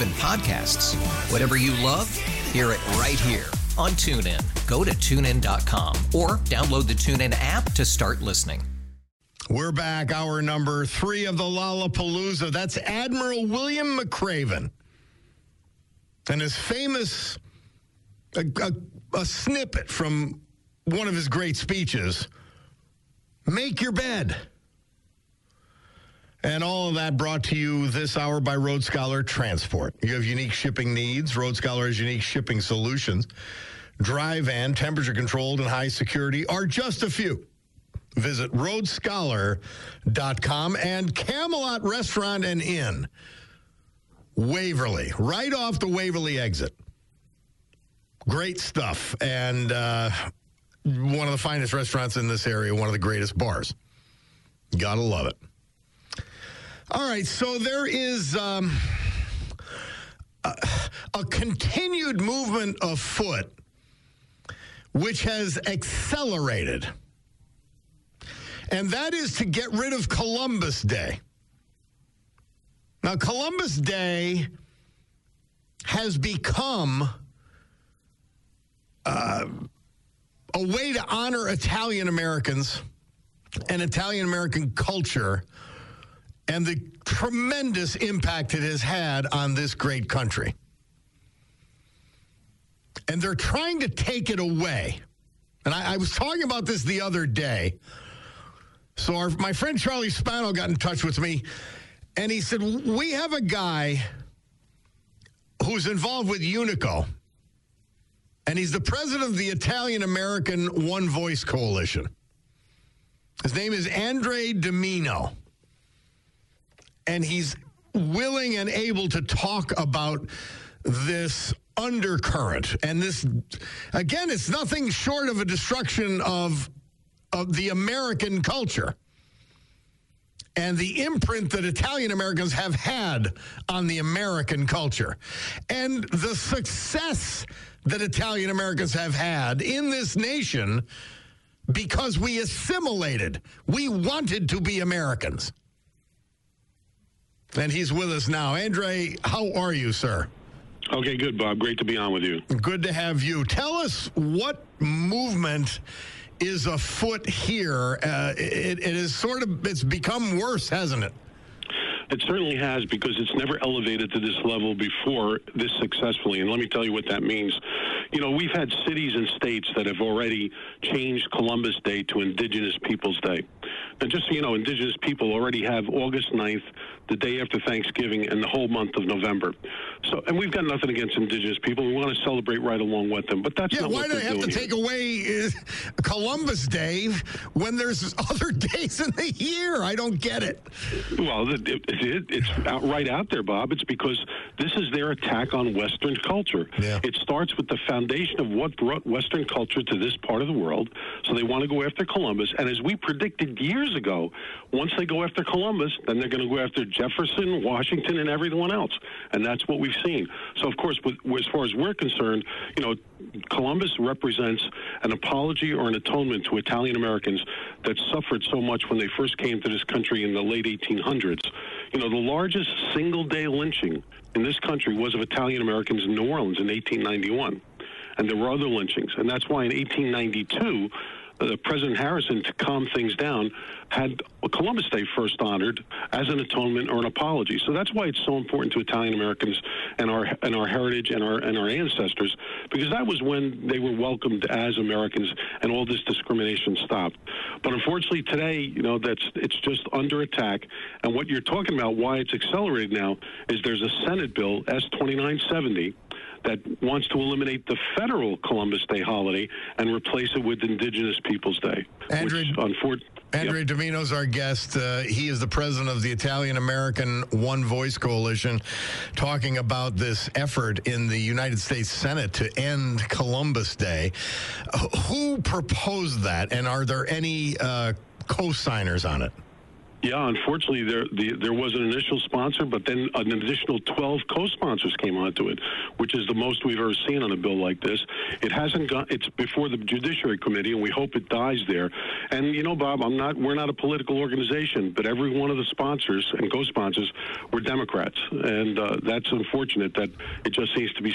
even podcasts. Whatever you love, hear it right here on TuneIn. Go to tunein.com or download the TuneIn app to start listening. We're back, hour number three of the Lollapalooza. That's Admiral William McRaven. And his famous, a, a, a snippet from one of his great speeches Make your bed. And all of that brought to you this hour by Road Scholar Transport. You have unique shipping needs. Road Scholar has unique shipping solutions. Drive van, temperature controlled, and high security are just a few. Visit roadscholar.com and Camelot Restaurant and Inn. Waverly, right off the Waverly exit. Great stuff. And uh, one of the finest restaurants in this area, one of the greatest bars. Gotta love it. All right, so there is um, a, a continued movement afoot which has accelerated, and that is to get rid of Columbus Day. Now, Columbus Day has become uh, a way to honor Italian Americans and Italian American culture and the tremendous impact it has had on this great country. And they're trying to take it away. And I, I was talking about this the other day. So our, my friend Charlie Spano got in touch with me, and he said, We have a guy who's involved with Unico, and he's the president of the Italian American One Voice Coalition. His name is Andre DiMino and he's willing and able to talk about this undercurrent. And this again it's nothing short of a destruction of of the American culture and the imprint that Italian Americans have had on the American culture. And the success that Italian Americans have had in this nation because we assimilated we wanted to be Americans and he's with us now. Andre, how are you, sir? Okay, good, Bob. Great to be on with you. Good to have you. Tell us what movement is afoot here. Uh, it, it is sort of it's become worse, hasn't it? It certainly has because it's never elevated to this level before this successfully. And let me tell you what that means. You know, we've had cities and states that have already changed Columbus Day to Indigenous Peoples Day. And just so you know, Indigenous people already have August 9th, the day after Thanksgiving, and the whole month of November. So, and we've got nothing against Indigenous people. We want to celebrate right along with them. But that's yeah. not Why what do they have to doing take away Columbus Day when there's other days in the year? I don't get it. Well, it, it, it, it's out, right out there, Bob. It's because this is their attack on Western culture. Yeah. It starts with the foundation of what brought Western culture to this part of the world. So they want to go after Columbus. And as we predicted years ago, once they go after Columbus, then they're going to go after Jefferson, Washington, and everyone else. And that's what we've seen. So, of course, with, as far as we're concerned, you know, Columbus represents an apology or an atonement to Italian Americans that suffered so much when they first came to this country in the late 1800s. You know, the largest single day lynching in this country was of Italian Americans in New Orleans in 1891. And there were other lynchings. And that's why in 1892, uh, President Harrison, to calm things down, had Columbus Day first honored as an atonement or an apology. So that's why it's so important to Italian Americans and our and our heritage and our and our ancestors, because that was when they were welcomed as Americans and all this discrimination stopped. But unfortunately, today, you know, that's it's just under attack. And what you're talking about, why it's accelerated now, is there's a Senate bill S 2970 that wants to eliminate the federal Columbus Day holiday and replace it with Indigenous Peoples Day. Andre, which, unfortunately, Andre yep. DiMino's our guest. Uh, he is the president of the Italian American One Voice Coalition, talking about this effort in the United States Senate to end Columbus Day. Uh, who proposed that, and are there any uh, co signers on it? Yeah, unfortunately, there the, there was an initial sponsor, but then an additional 12 co-sponsors came onto it, which is the most we've ever seen on a bill like this. It hasn't gone. It's before the Judiciary Committee, and we hope it dies there. And you know, Bob, I'm not. We're not a political organization, but every one of the sponsors and co-sponsors were Democrats, and uh, that's unfortunate that it just seems to be.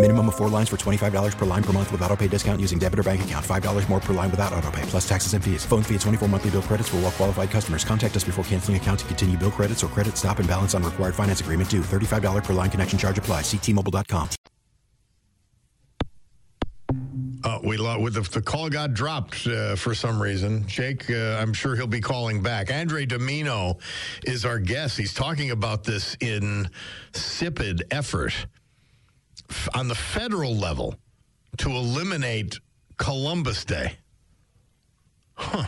Minimum of four lines for $25 per line per month with auto pay discount using debit or bank account. $5 more per line without auto pay, plus taxes and fees. Phone fee at 24 monthly bill credits for all well qualified customers. Contact us before canceling account to continue bill credits or credit stop and balance on required finance agreement due. $35 per line connection charge apply. Ctmobile.com. Uh, we lo- with the, the, call got dropped uh, for some reason. Jake, uh, I'm sure he'll be calling back. Andre DiMino is our guest. He's talking about this insipid effort on the federal level to eliminate Columbus Day. Huh.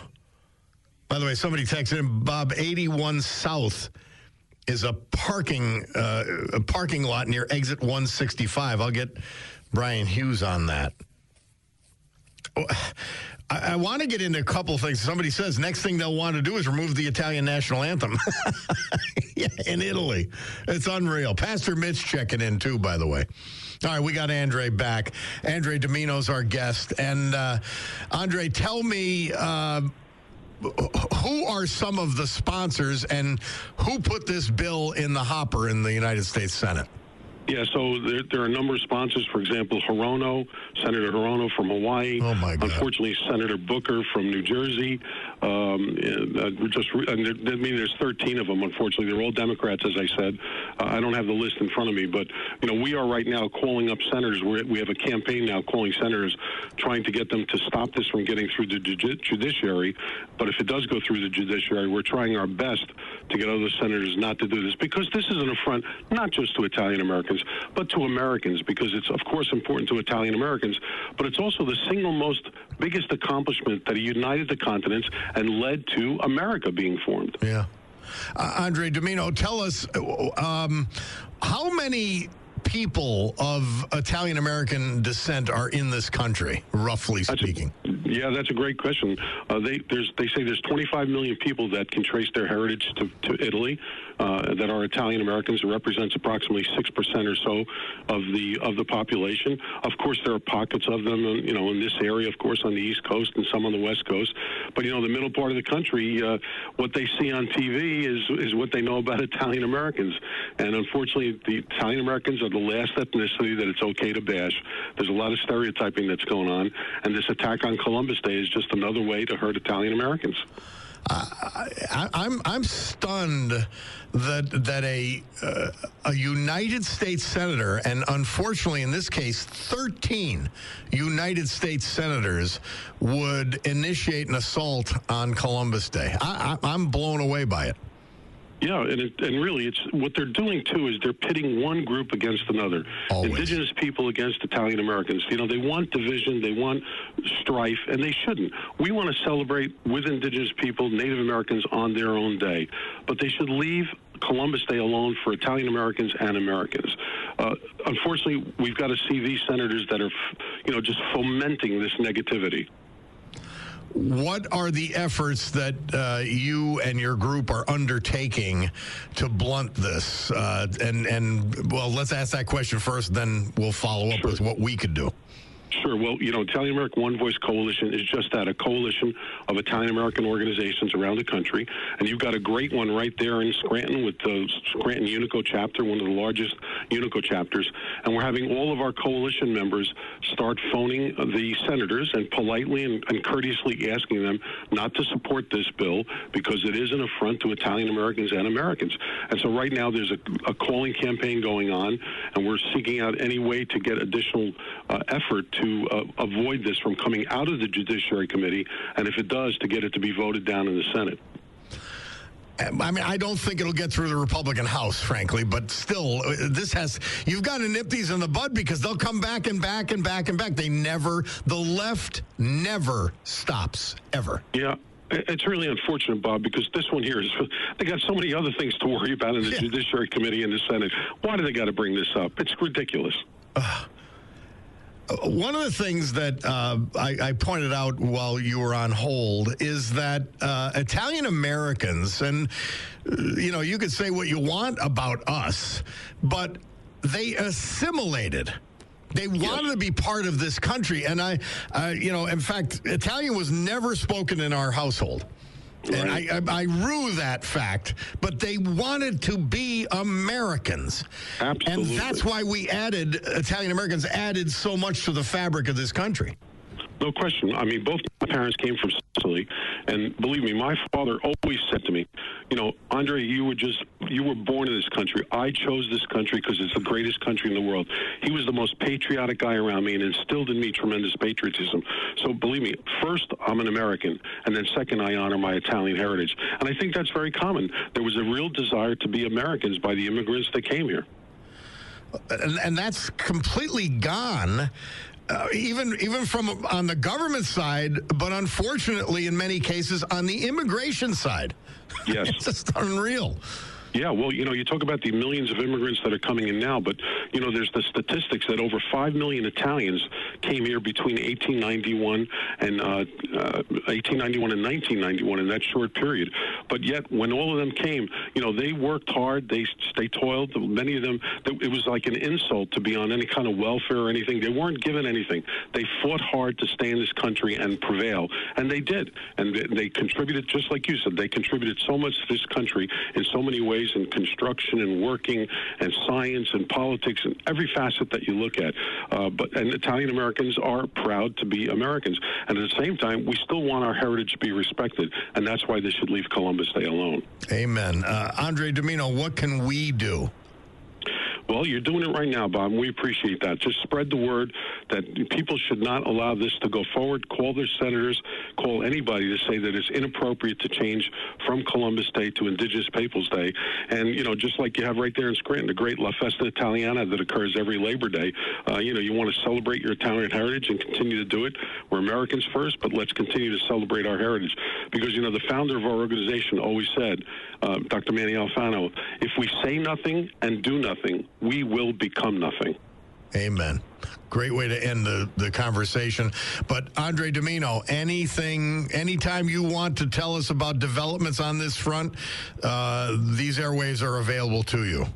By the way, somebody texted in Bob 81 South is a parking uh, a parking lot near exit 165. I'll get Brian Hughes on that. Oh, I, I want to get into a couple things. Somebody says next thing they'll want to do is remove the Italian national anthem yeah, in Italy. It's unreal. Pastor Mitch checking in too, by the way. All right, we got Andre back. Andre DiMino's our guest. And uh, Andre, tell me. Uh, who are some of the sponsors and who put this bill in the hopper in the United States Senate? Yeah, so there, there, are a number of sponsors. For example, Hirono, Senator Hirono from Hawaii. Oh my God. Unfortunately, Senator Booker from New Jersey. Um, and, uh, just, and there, I mean, there's 13 of them. Unfortunately, they're all Democrats, as I said. Uh, I don't have the list in front of me, but you know, we are right now calling up senators. We're, we have a campaign now calling senators, trying to get them to stop this from getting through the judiciary. But if it does go through the judiciary, we're trying our best to get other senators not to do this because this is an affront not just to Italian Americans, but to Americans because it's of course important to Italian Americans, but it's also the single most biggest accomplishment that united the continents and led to America being formed. Yeah. Uh, Andre DiMino, tell us um, how many people of Italian American descent are in this country, roughly speaking? Yeah, that's a great question. Uh, they there's they say there's 25 million people that can trace their heritage to, to Italy uh, that are Italian Americans. It represents approximately six percent or so of the of the population. Of course, there are pockets of them, uh, you know, in this area, of course, on the East Coast and some on the West Coast. But you know, the middle part of the country, uh, what they see on TV is is what they know about Italian Americans. And unfortunately, the Italian Americans are the last ethnicity that it's okay to bash. There's a lot of stereotyping that's going on, and this attack on Columbus Day is just another way to hurt Italian Americans. I, I'm I'm stunned that that a uh, a United States senator and unfortunately in this case 13 United States senators would initiate an assault on Columbus Day. I, I, I'm blown away by it. Yeah, and it, and really, it's what they're doing too is they're pitting one group against another. Always. Indigenous people against Italian Americans. You know, they want division, they want strife, and they shouldn't. We want to celebrate with Indigenous people, Native Americans on their own day, but they should leave Columbus Day alone for Italian Americans and Americans. Uh, unfortunately, we've got to see these senators that are, you know, just fomenting this negativity. What are the efforts that uh, you and your group are undertaking to blunt this? Uh, and and well, let's ask that question first, then we'll follow up with what we could do. Sure. Well, you know, Italian American One Voice Coalition is just that a coalition of Italian American organizations around the country. And you've got a great one right there in Scranton with the Scranton Unico chapter, one of the largest Unico chapters. And we're having all of our coalition members start phoning the senators and politely and, and courteously asking them not to support this bill because it is an affront to Italian Americans and Americans. And so right now there's a, a calling campaign going on, and we're seeking out any way to get additional uh, effort to to uh, avoid this from coming out of the Judiciary Committee, and if it does, to get it to be voted down in the Senate. I mean, I don't think it'll get through the Republican House, frankly, but still, uh, this has, you've got to nip these in the bud because they'll come back and back and back and back. They never, the left never stops, ever. Yeah. It's really unfortunate, Bob, because this one here is they got so many other things to worry about in the yeah. Judiciary Committee and the Senate. Why do they got to bring this up? It's ridiculous. Uh, one of the things that uh, I, I, pointed out while you were on hold is that uh, Italian Americans, and you know, you could say what you want about us, but they assimilated. They wanted yes. to be part of this country, and I, uh, you know, in fact, Italian was never spoken in our household. And I, I, I, rue that fact, but they wanted to be Americans. Absolutely. And that's why we added, Italian Americans added so much to the fabric of this country. No question. I mean, both my parents came from Sicily, and believe me, my father always said to me, "You know, Andre, you were just you were born in this country. I chose this country because it's the greatest country in the world." He was the most patriotic guy around me, and instilled in me tremendous patriotism. So believe me, first I'm an American, and then second I honor my Italian heritage, and I think that's very common. There was a real desire to be Americans by the immigrants that came here. And, and, that's completely gone uh, even even from on the government side, but unfortunately, in many cases, on the immigration side. Yes, it's just unreal. Yeah, well, you know, you talk about the millions of immigrants that are coming in now, but, you know, there's the statistics that over 5 million Italians came here between 1891 and uh, uh, 1891 and 1991 in that short period. But yet, when all of them came, you know, they worked hard, they, they toiled. Many of them, it was like an insult to be on any kind of welfare or anything. They weren't given anything. They fought hard to stay in this country and prevail, and they did. And they, they contributed, just like you said, they contributed so much to this country in so many ways in construction and working and science and politics and every facet that you look at. Uh, but and Italian Americans are proud to be Americans, and at the same time, we still want our heritage to be respected, and that's why they should leave Columbus Day alone. Amen. Uh, Andre DiMino, what can we do? Well, you're doing it right now, Bob. We appreciate that. Just spread the word. that people should not allow this to go forward. Call their senators, call anybody to say that it's inappropriate to change from Columbus Day to Indigenous Peoples Day. And, you know, just like you have right there in Scranton, the great La Festa Italiana that occurs every Labor Day, uh, you know, you want to celebrate your Italian heritage and continue to do it. We're Americans first, but let's continue to celebrate our heritage. Because, you know, the founder of our organization always said, uh, Dr. Manny Alfano, if we say nothing and do nothing, we will become nothing. Amen. Great way to end the, the conversation. But Andre DiMino, anything, anytime you want to tell us about developments on this front, uh, these airways are available to you.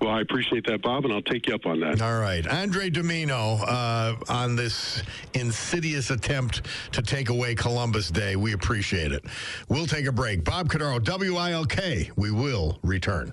Well, I appreciate that, Bob, and I'll take you up on that. All right. Andre DiMino uh, on this insidious attempt to take away Columbus Day. We appreciate it. We'll take a break. Bob Cordaro, WILK. We will return.